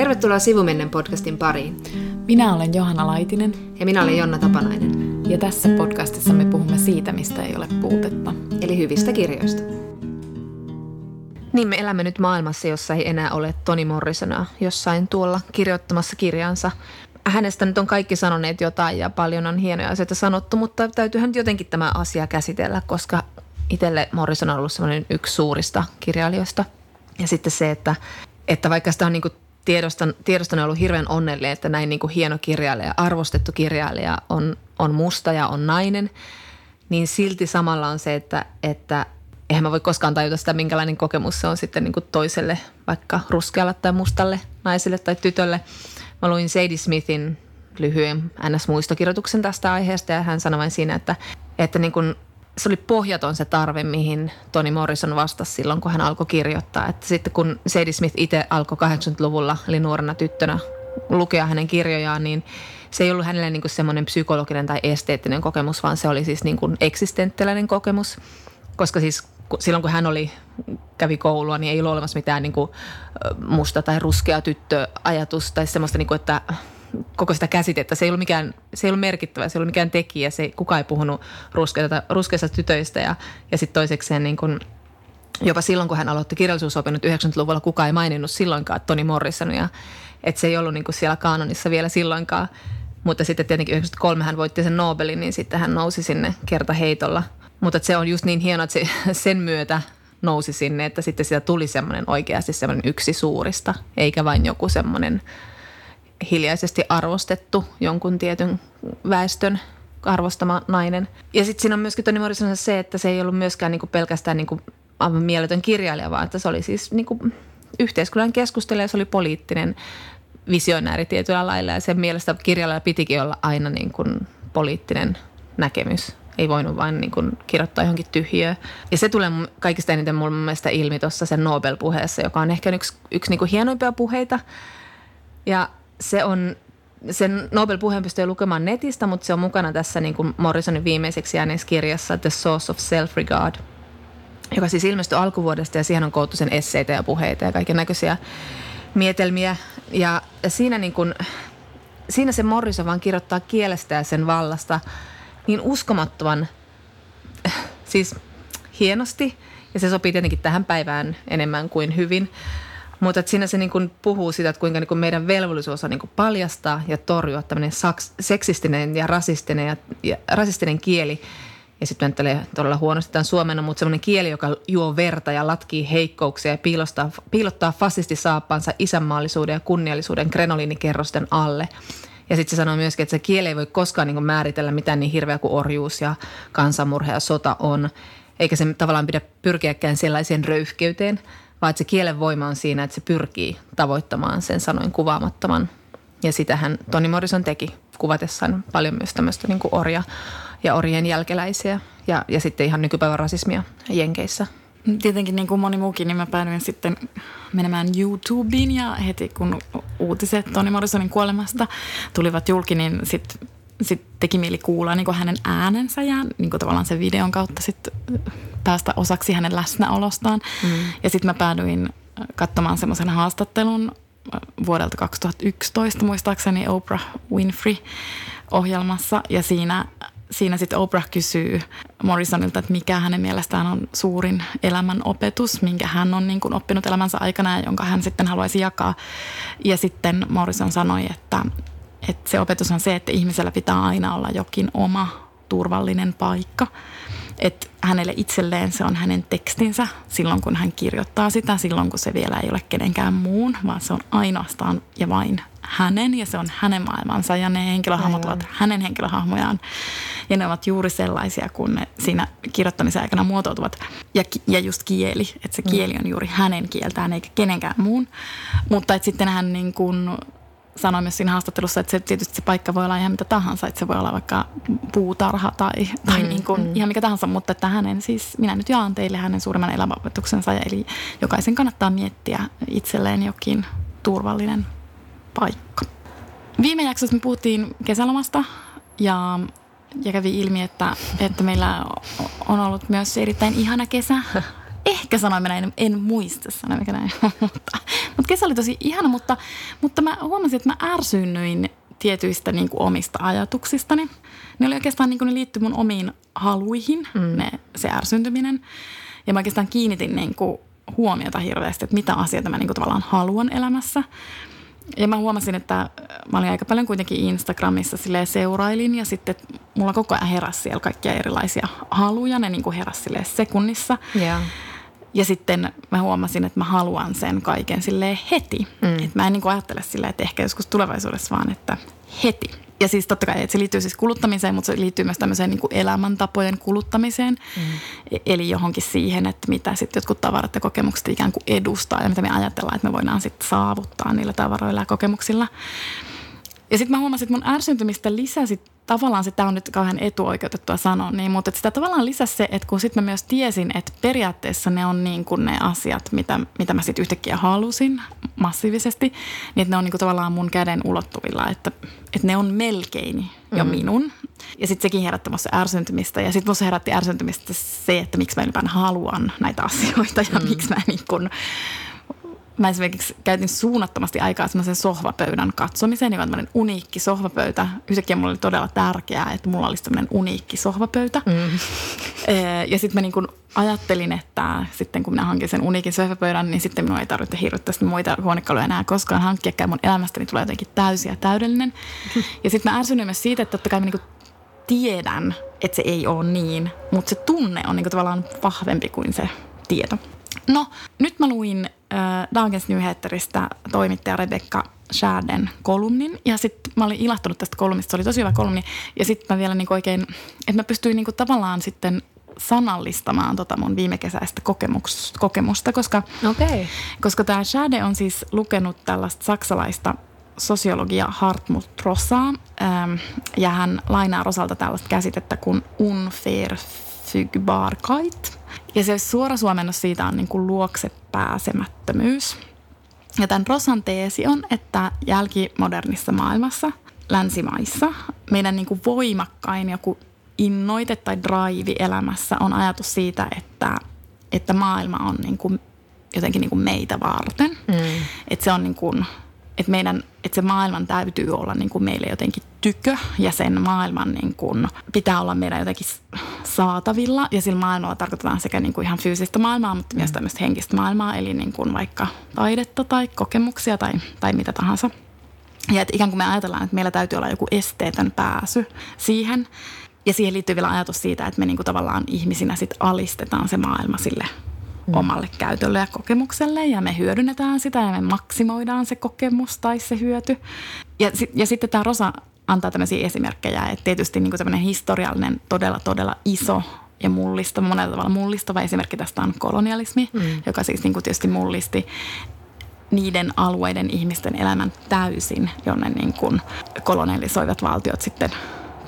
Tervetuloa Sivumennen podcastin pariin. Minä olen Johanna Laitinen. Ja minä olen Jonna Tapanainen. Ja tässä podcastissa me puhumme siitä, mistä ei ole puutetta. Eli hyvistä kirjoista. Niin me elämme nyt maailmassa, jossa ei enää ole Toni Morrisona jossain tuolla kirjoittamassa kirjansa. Hänestä nyt on kaikki sanoneet jotain ja paljon on hienoja asioita sanottu, mutta täytyyhän jotenkin tämä asia käsitellä, koska itselle Morrison on ollut semmoinen yksi suurista kirjailijoista. Ja sitten se, että, että vaikka sitä on niin tiedostan, tiedostan ollut hirveän onnellinen, että näin niin kuin hieno kirjailija, arvostettu kirjailija on, on musta ja on nainen, niin silti samalla on se, että, että eihän mä voi koskaan tajuta sitä, minkälainen kokemus se on sitten niin kuin toiselle, vaikka ruskealle tai mustalle naiselle tai tytölle. Mä luin Sadie Smithin lyhyen NS-muistokirjoituksen tästä aiheesta ja hän sanoi vain siinä, että, että niin kuin se oli pohjaton se tarve, mihin Toni Morrison vastasi silloin, kun hän alkoi kirjoittaa. Että sitten kun Sadie Smith itse alkoi 80-luvulla, eli nuorena tyttönä, lukea hänen kirjojaan, niin se ei ollut hänelle niin semmoinen psykologinen tai esteettinen kokemus, vaan se oli siis niin kuin eksistenttiläinen kokemus. Koska siis silloin, kun hän oli, kävi koulua, niin ei ollut olemassa mitään niin kuin musta tai ruskea tyttöajatus tai semmoista, niin kuin, että koko sitä käsitettä. Se ei ollut, mikään, se ei ollut merkittävä, se ei ollut mikään tekijä. Se, kukaan ei puhunut ruskeista, ruskeista tytöistä ja, ja sitten toisekseen niin kuin, jopa silloin, kun hän aloitti kirjallisuusopinnot 90-luvulla, kukaan ei maininnut silloinkaan Toni Morrisonia. Että se ei ollut niin kuin siellä kaanonissa vielä silloinkaan. Mutta sitten tietenkin 93 hän voitti sen Nobelin, niin sitten hän nousi sinne kertaheitolla. Mutta se on just niin hienoa, että se, sen myötä nousi sinne, että sitten sitä tuli semmoinen oikeasti semmoinen yksi suurista, eikä vain joku semmoinen – hiljaisesti arvostettu jonkun tietyn väestön arvostama nainen. Ja sitten siinä on myöskin Toni Morrisonissa se, että se ei ollut myöskään niinku pelkästään niinku aivan mieletön kirjailija, vaan että se oli siis niinku yhteiskunnan keskustelija, se oli poliittinen visionääri tietyllä lailla ja sen mielestä kirjailijalla pitikin olla aina niin kuin poliittinen näkemys. Ei voinut vain niin kuin kirjoittaa johonkin tyhjöön. Ja se tulee kaikista eniten mun mielestä ilmi tuossa sen Nobel-puheessa, joka on ehkä yksi, yksi niin kuin hienoimpia puheita. Ja se on sen Nobel-puheen pystyy lukemaan netistä, mutta se on mukana tässä niin kuin Morrisonin viimeiseksi jääneessä kirjassa The Source of Self-Regard, joka siis ilmestyi alkuvuodesta ja siihen on koottu sen esseitä ja puheita ja kaiken näköisiä mietelmiä. Ja siinä, niin kuin, siinä se Morrison vaan kirjoittaa kielestä ja sen vallasta niin uskomattoman, siis hienosti. Ja se sopii tietenkin tähän päivään enemmän kuin hyvin. Mutta siinä se niin kuin puhuu siitä, että kuinka niin kuin meidän velvollisuus on niin kuin paljastaa ja torjua tämmöinen saks, seksistinen ja rasistinen, ja, ja rasistinen kieli. Ja sitten ajattelee todella huonosti tämän suomena, mutta semmoinen kieli, joka juo verta ja latkii heikkouksia ja piilottaa, piilottaa fasistisaappansa isänmaallisuuden ja kunniallisuuden krenoliinikerrosten alle. Ja sitten se sanoo myöskin, että se kieli ei voi koskaan niin määritellä mitään niin hirveä kuin orjuus ja kansanmurhe ja sota on. Eikä se tavallaan pidä pyrkiäkään sellaiseen röyhkeyteen – vaan että se kielen voima on siinä, että se pyrkii tavoittamaan sen sanoin kuvaamattoman. Ja sitähän Toni Morrison teki kuvatessaan paljon myös tämmöistä niin kuin orja ja orjien jälkeläisiä ja, ja sitten ihan nykypäivän rasismia Jenkeissä. Tietenkin niin kuin moni muukin, niin mä päädyin sitten menemään YouTubeen ja heti kun uutiset Toni Morrisonin kuolemasta tulivat julki, niin sitten sit teki mieli kuulla niin kuin hänen äänensä ja niin kuin tavallaan sen videon kautta sitten päästä osaksi hänen läsnäolostaan. Mm. Ja sitten mä päädyin katsomaan semmoisen haastattelun vuodelta 2011 muistaakseni Oprah Winfrey ohjelmassa ja siinä siinä sitten Oprah kysyy Morrisonilta, että mikä hänen mielestään on suurin elämän opetus, minkä hän on niin kuin oppinut elämänsä aikana ja jonka hän sitten haluaisi jakaa. Ja sitten Morrison sanoi, että, että se opetus on se, että ihmisellä pitää aina olla jokin oma turvallinen paikka että hänelle itselleen se on hänen tekstinsä silloin, kun hän kirjoittaa sitä, silloin kun se vielä ei ole kenenkään muun, vaan se on ainoastaan ja vain hänen ja se on hänen maailmansa ja ne henkilöhahmot ovat hänen henkilöhahmojaan. Ja ne ovat juuri sellaisia, kun ne siinä kirjoittamisen aikana muotoutuvat. Ja, ja just kieli, että se kieli on juuri hänen kieltään eikä kenenkään muun. Mutta että sitten hän niin kuin sanoi myös siinä haastattelussa, että se, tietysti se paikka voi olla ihan mitä tahansa, että se voi olla vaikka puutarha tai, tai mm, niin kuin mm. ihan mikä tahansa, mutta että hänen siis, minä nyt jaan teille hänen suurimman elämäopetuksensa, eli jokaisen kannattaa miettiä itselleen jokin turvallinen paikka. Viime jaksossa me puhuttiin kesälomasta ja, ja kävi ilmi, että, että meillä on ollut myös erittäin ihana kesä. Ehkä sanoin näin, en, en muista sanoin näin, mutta, mutta kesä oli tosi ihana, mutta, mutta mä huomasin, että mä ärsyynnyin tietyistä niin kuin omista ajatuksistani. Ne oli oikeastaan niin kuin ne liittyi mun omiin haluihin, mm. ne, se ärsyntyminen. Ja mä oikeastaan kiinnitin niin kuin huomiota hirveästi, että mitä asioita mä niin kuin tavallaan haluan elämässä. Ja mä huomasin, että mä olin aika paljon kuitenkin Instagramissa seurailin ja sitten mulla koko ajan heräsi siellä kaikkia erilaisia haluja. Ne niin kuin heräsi sekunnissa. Yeah. Ja sitten mä huomasin, että mä haluan sen kaiken sille heti. Mm. Että mä en niin kuin ajattele silleen, että ehkä joskus tulevaisuudessa vaan, että heti. Ja siis totta kai, että se liittyy siis kuluttamiseen, mutta se liittyy myös tämmöiseen niin kuin elämäntapojen kuluttamiseen. Mm. E- eli johonkin siihen, että mitä sitten jotkut tavarat ja kokemukset ikään kuin edustaa ja mitä me ajatellaan, että me voidaan sitten saavuttaa niillä tavaroilla ja kokemuksilla. Ja sitten mä huomasin, että mun ärsyntymistä lisäsi tavallaan sitä on nyt kauhean etuoikeutettua sanoa, niin, mutta sitä tavallaan lisäsi se, että kun sitten mä myös tiesin, että periaatteessa ne on niin kuin ne asiat, mitä, mitä mä sitten yhtäkkiä halusin massiivisesti, niin että ne on niin kuin tavallaan mun käden ulottuvilla, että, että ne on melkein jo mm. minun. Ja sitten sekin herätti musta ärsyntymistä. Ja sitten musta herätti ärsyntymistä se, että miksi mä ylipäätään haluan näitä asioita ja mm. miksi mä niin kuin mä esimerkiksi käytin suunnattomasti aikaa semmoisen sohvapöydän katsomiseen, joka on tämmöinen uniikki sohvapöytä. Yhtäkkiä mulla oli todella tärkeää, että mulla olisi tämmöinen uniikki sohvapöytä. Mm. Ja sitten mä niin kun ajattelin, että sitten kun minä hankin sen uniikin sohvapöydän, niin sitten minun ei tarvitse hirveästi muita huonekaluja enää koskaan hankkia. Mun elämästäni tulee jotenkin täysi ja täydellinen. Ja sitten mä ärsynyin myös siitä, että totta kai mä niin tiedän, että se ei ole niin, mutta se tunne on niin tavallaan vahvempi kuin se tieto. No, nyt mä luin Dagens Nyheteristä toimittaja Rebecca Schärden kolumnin. Ja sitten mä olin ilahtunut tästä kolumnista, se oli tosi hyvä kolumni. Ja sitten mä vielä niinku oikein, että mä pystyin niinku tavallaan sitten sanallistamaan tota mun viime kesäistä kokemus, kokemusta, koska, okay. koska tämä Schade on siis lukenut tällaista saksalaista sosiologia Hartmut Rossaa, ähm, ja hän lainaa Rosalta tällaista käsitettä kuin unverfügbarkeit. Ja se suora suomennos siitä on niin kuin luokse pääsemättömyys. Ja tämän Rosan teesi on, että jälkimodernissa maailmassa, länsimaissa, meidän niin kuin voimakkain joku innoite tai drive elämässä on ajatus siitä, että, että maailma on niin kuin jotenkin niin kuin meitä varten. Mm. Että se on niin kuin että, meidän, että se maailman täytyy olla niin kuin meille jotenkin tykö ja sen maailman niin kuin pitää olla meidän jotenkin saatavilla. Ja sillä maailmalla tarkoitetaan sekä niin kuin ihan fyysistä maailmaa, mutta myös tämmöistä henkistä maailmaa, eli niin kuin vaikka taidetta tai kokemuksia tai, tai mitä tahansa. Ja että ikään kuin me ajatellaan, että meillä täytyy olla joku esteetön pääsy siihen. Ja siihen liittyy vielä ajatus siitä, että me niin kuin tavallaan ihmisinä sit alistetaan se maailma sille mm. omalle käytölle ja kokemukselle ja me hyödynnetään sitä ja me maksimoidaan se kokemus tai se hyöty. Ja, ja sitten tämä Rosa antaa tämmöisiä esimerkkejä, että tietysti niin tämmöinen historiallinen, todella, todella iso ja mullistava, monella tavalla mullistava esimerkki tästä on kolonialismi, mm. joka siis niin kuin tietysti mullisti niiden alueiden ihmisten elämän täysin, jonne niin kuin kolonialisoivat valtiot sitten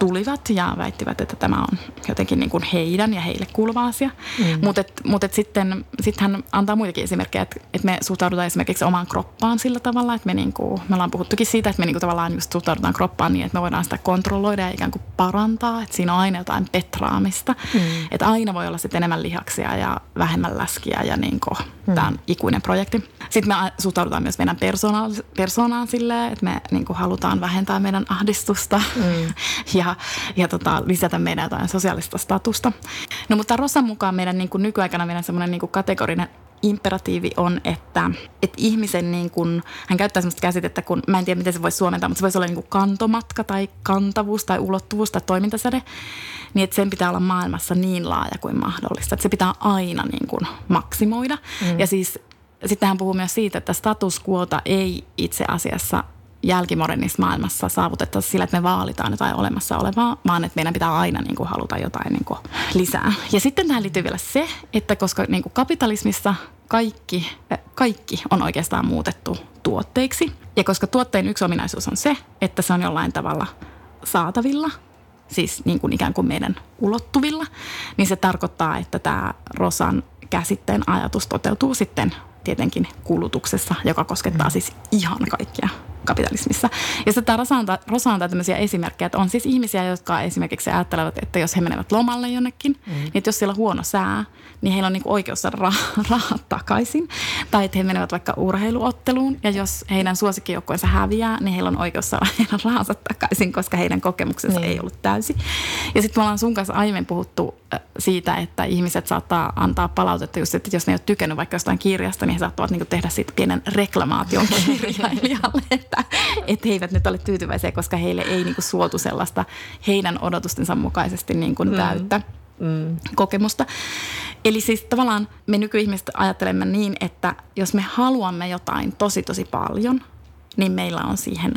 tulivat ja väittivät, että tämä on jotenkin niin kuin heidän ja heille kuuluva asia. Mm. Mutta mut sitten sit hän antaa muitakin esimerkkejä, että, että me suhtaudutaan esimerkiksi omaan kroppaan sillä tavalla, että me, niin kuin, me ollaan puhuttukin siitä, että me niin kuin tavallaan just suhtaudutaan kroppaan niin, että me voidaan sitä kontrolloida ja ikään kuin parantaa, että siinä on aina jotain petraamista. Mm. Että aina voi olla sitten enemmän lihaksia ja vähemmän läskiä ja niin kuin, mm. tämä on ikuinen projekti. Sitten me suhtaudutaan myös meidän persoonaan, persoonaan silleen, että me niin kuin halutaan vähentää meidän ahdistusta mm. ja ja, tota, lisätä meidän jotain sosiaalista statusta. No mutta Rosan mukaan meidän niin kuin nykyaikana meidän semmoinen niin kuin kategorinen imperatiivi on, että, että ihmisen, niin kuin, hän käyttää sellaista käsitettä, kun mä en tiedä miten se voisi suomentaa, mutta se voisi olla niin kuin kantomatka tai kantavuus tai ulottuvuus tai toimintasäde, niin että sen pitää olla maailmassa niin laaja kuin mahdollista. Että se pitää aina niin kuin maksimoida. Mm. Ja siis sitten hän puhuu myös siitä, että status quota ei itse asiassa jälkimodernissa maailmassa saavutettaisiin sillä, että me vaalitaan jotain olemassa olevaa, vaan että meidän pitää aina niin kuin, haluta jotain niin kuin, lisää. Ja sitten tähän liittyy vielä se, että koska niin kuin kapitalismissa kaikki, kaikki on oikeastaan muutettu tuotteiksi, ja koska tuotteen yksi ominaisuus on se, että se on jollain tavalla saatavilla, siis niin kuin ikään kuin meidän ulottuvilla, niin se tarkoittaa, että tämä Rosan käsitteen ajatus toteutuu sitten tietenkin kulutuksessa, joka koskettaa mm. siis ihan kaikkia kapitalismissa. Ja sitten Rosa antaa, Rosa antaa tämmöisiä esimerkkejä, että on siis ihmisiä, jotka esimerkiksi ajattelevat, että jos he menevät lomalle jonnekin, mm. niin että jos siellä on huono sää, niin heillä on niin oikeus saada rah- rahat takaisin. Tai että he menevät vaikka urheiluotteluun ja jos heidän suosikkijoukkueensa häviää, niin heillä on oikeus saada heidän rahansa takaisin, koska heidän kokemuksensa niin. ei ollut täysi. Ja sitten me ollaan sun kanssa aiemmin puhuttu siitä, että ihmiset saattaa antaa palautetta just, että jos ne ei ole tykännyt vaikka jostain kirjasta, niin he saattavat niin tehdä sitten pienen reklamaation kirjailijalle, että, että he eivät nyt ole tyytyväisiä, koska heille ei niin suotu sellaista heidän odotustensa mukaisesti niin kuin mm. täyttä mm. kokemusta. Eli siis tavallaan me nykyihmiset ajattelemme niin, että jos me haluamme jotain tosi tosi paljon, niin meillä on siihen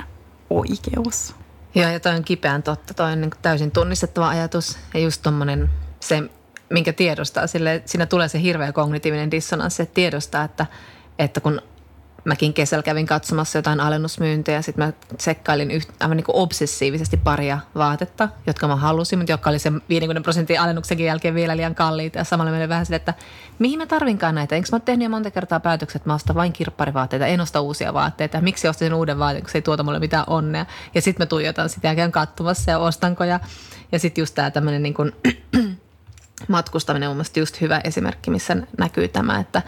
oikeus. Joo, ja toi on kipeän totta. Toi on niin täysin tunnistettava ajatus. Ja just tommonen se, minkä tiedostaa, sille, siinä tulee se hirveä kognitiivinen dissonanssi, että tiedostaa, että, että kun mäkin kesällä kävin katsomassa jotain alennusmyyntejä. Sitten mä tsekkailin yht, aivan niin obsessiivisesti paria vaatetta, jotka mä halusin, mutta jotka oli sen 50 prosentin alennuksenkin jälkeen vielä liian kalliita. Ja samalla menin vähän sille, että mihin mä tarvinkaan näitä? Enkö mä tehnyt jo monta kertaa päätökset, että mä ostan vain kirpparivaatteita, en osta uusia vaatteita. Miksi ostin uuden vaatteen, kun se ei tuota mulle mitään onnea? Ja sitten mä tuijotan sitä ja käyn katsomassa ja ostanko. Ja, ja sitten just tämä tämmöinen niin kuin matkustaminen on mielestäni just hyvä esimerkki, missä näkyy tämä, että,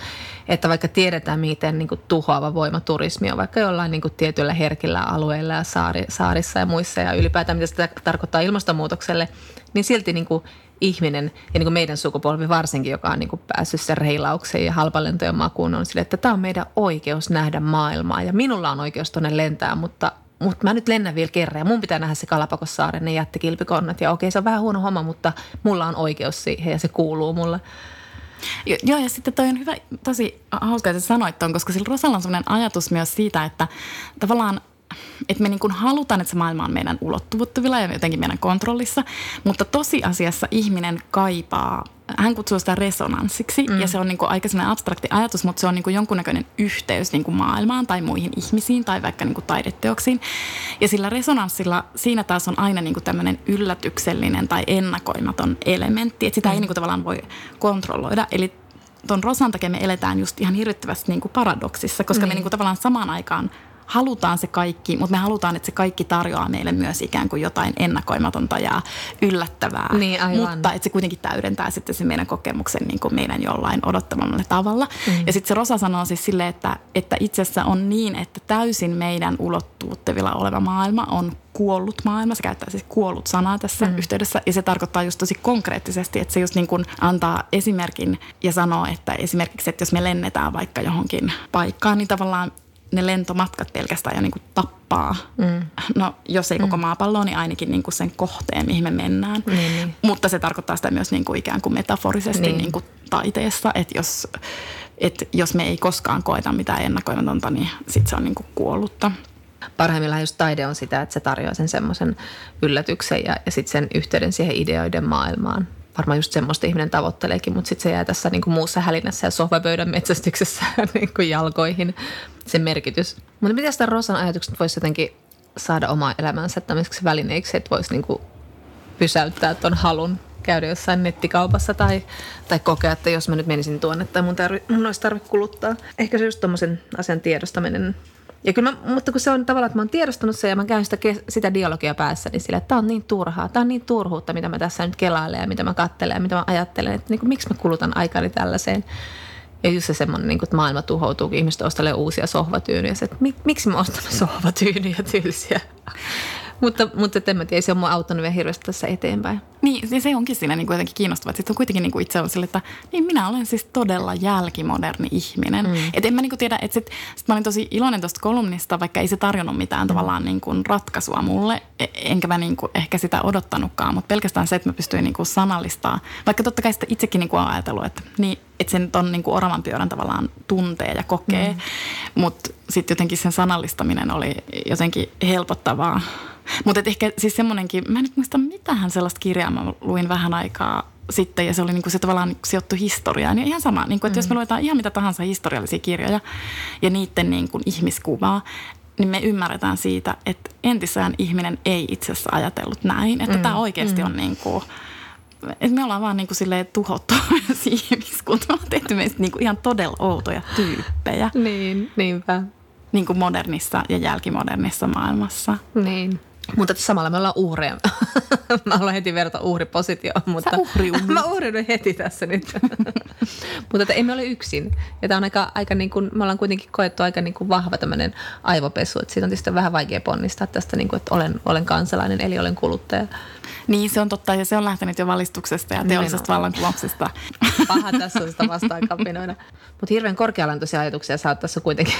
että vaikka tiedetään, miten niin kuin tuhoava voima turismi on vaikka jollain niin kuin tietyillä herkillä alueilla ja saari, saarissa ja muissa ja ylipäätään mitä sitä tarkoittaa ilmastonmuutokselle, niin silti niin kuin ihminen ja niin kuin meidän sukupolvi varsinkin, joka on niin kuin päässyt sen reilaukseen ja halpalentojen makuun, on sille, että tämä on meidän oikeus nähdä maailmaa ja minulla on oikeus tuonne lentää, mutta mutta mä nyt lennän vielä kerran ja mun pitää nähdä se Kalapakossaaren ne jättikilpikonnat. Ja okei, se on vähän huono homma, mutta mulla on oikeus siihen ja se kuuluu mulle. Joo, ja sitten toi on hyvä, tosi hauska, että sanoit ton, koska sillä Rosalla on sellainen ajatus myös siitä, että tavallaan – että me niin kuin halutaan, että se maailma on meidän ulottuvuttavilla ja jotenkin meidän kontrollissa, mutta tosiasiassa ihminen kaipaa, hän kutsuu sitä resonanssiksi mm. ja se on niin kuin aika sellainen abstrakti ajatus, mutta se on niin kuin jonkunnäköinen yhteys niin kuin maailmaan tai muihin ihmisiin tai vaikka niin kuin taideteoksiin. Ja sillä resonanssilla siinä taas on aina niin kuin tämmöinen yllätyksellinen tai ennakoimaton elementti, että sitä mm. ei niin kuin tavallaan voi kontrolloida. Eli tuon Rosan takia me eletään just ihan hirvittävästi niin kuin paradoksissa, koska mm. me niin kuin tavallaan samaan aikaan – halutaan se kaikki, mutta me halutaan, että se kaikki tarjoaa meille myös ikään kuin jotain ennakoimatonta ja yllättävää. Niin, aivan. Mutta että se kuitenkin täydentää sitten se meidän kokemuksen niin kuin meidän jollain odottamalle tavalla. Mm. Ja sitten se Rosa sanoo siis silleen, että, että itse asiassa on niin, että täysin meidän ulottuvuuttavilla oleva maailma on kuollut maailma. Se käyttää siis kuollut sanaa tässä mm. yhteydessä ja se tarkoittaa just tosi konkreettisesti, että se just niin kuin antaa esimerkin ja sanoo, että esimerkiksi, että jos me lennetään vaikka johonkin paikkaan, niin tavallaan ne lentomatkat pelkästään jo niin kuin tappaa. Mm. No jos ei koko mm. maapalloa, niin ainakin niin kuin sen kohteen, mihin me mennään. Niin, niin. Mutta se tarkoittaa sitä myös niin kuin ikään kuin metaforisesti niin. Niin kuin taiteessa, että jos, että jos me ei koskaan koeta mitään ennakoimatonta, niin sitten se on niin kuin kuollutta. Parhaimmillaan just taide on sitä, että se tarjoaa sen semmoisen yllätyksen ja, ja sitten sen yhteyden siihen ideoiden maailmaan varmaan just semmoista ihminen tavoitteleekin, mutta sitten se jää tässä niin kuin muussa hälinässä ja sohvapöydän metsästyksessä niin kuin jalkoihin sen merkitys. Mutta miten sitä Rosan ajatukset voisi jotenkin saada omaa elämänsä tämmöiseksi välineeksi, että voisi niin kuin pysäyttää tuon halun käydä jossain nettikaupassa tai, tai kokea, että jos mä nyt menisin tuonne tai mun, tarvi, mun olisi tarve kuluttaa. Ehkä se just tuommoisen asian tiedostaminen ja kyllä mä, mutta kun se on tavallaan, että mä oon tiedostanut sen ja mä käyn sitä, sitä dialogia päässä, niin sillä, että tämä on niin turhaa, tämä on niin turhuutta, mitä mä tässä nyt kelailen ja mitä mä katselen ja mitä mä ajattelen, että niin kuin, miksi mä kulutan aikani tällaiseen. Ja just se semmoinen, niin kuin, että maailma tuhoutuu, kun ihmiset ostelee uusia sohvatyynyjä. Se, että miksi mä ostan sohvatyynyjä tylsiä? mutta, mutta en mä tiedä, se on mua auttanut vielä hirveästi tässä eteenpäin. Niin, se onkin siinä niin jotenkin kiinnostavaa. Sitten on kuitenkin niin kuin itse on sille, että niin minä olen siis todella jälkimoderni ihminen. Mm. Et en mä niin kuin tiedä, että sit, sit mä olin tosi iloinen tuosta kolumnista, vaikka ei se tarjonnut mitään mm. tavallaan niin kuin ratkaisua mulle. E, enkä mä niin kuin ehkä sitä odottanutkaan, mutta pelkästään se, että mä pystyin niin kuin sanallistaa. Vaikka totta kai sitä itsekin niin kuin on ajatellut, että, niin, että sen on niin kuin oravan pyörän tavallaan tuntee ja kokee. Mm. Mutta sitten jotenkin sen sanallistaminen oli jotenkin helpottavaa. Mutta ehkä siis semmoinenkin, mä en nyt muista mitähän sellaista kirjaa mä luin vähän aikaa sitten ja se oli niinku se tavallaan sijoittu historiaan. Niin ihan sama, niinku, että mm. jos me mm. luetaan ihan mitä tahansa historiallisia kirjoja ja niiden niinku ihmiskuvaa, niin me ymmärretään siitä, että entisään ihminen ei itse asiassa ajatellut näin. Että mm. tämä oikeasti mm. on niinku, et me ollaan vaan niinku silleen tuhottu ihmiskunta. Me ollaan tehty meistä niinku ihan todella outoja tyyppejä. Niin, niinpä. Niin kuin modernissa ja jälkimodernissa maailmassa. Niin. Mutta samalla me ollaan uhreja. mä haluan heti verrata uhripositioon, mutta uhriudut. mä uhriudun heti tässä nyt. mutta että emme ole yksin. Ja tämä on aika, aika niin kuin, me ollaan kuitenkin koettu aika niin kuin vahva tämmöinen aivopesu. Että siitä on tietysti vähän vaikea ponnistaa tästä, niin kuin, että olen, olen kansalainen, eli olen kuluttaja. Niin, se on totta. Ja se on lähtenyt jo valistuksesta ja teollisesta vallankumouksesta. Paha tässä on sitä vastaan kapinoida. Mutta hirveän korkealantoisia ajatuksia sä oot tässä kuitenkin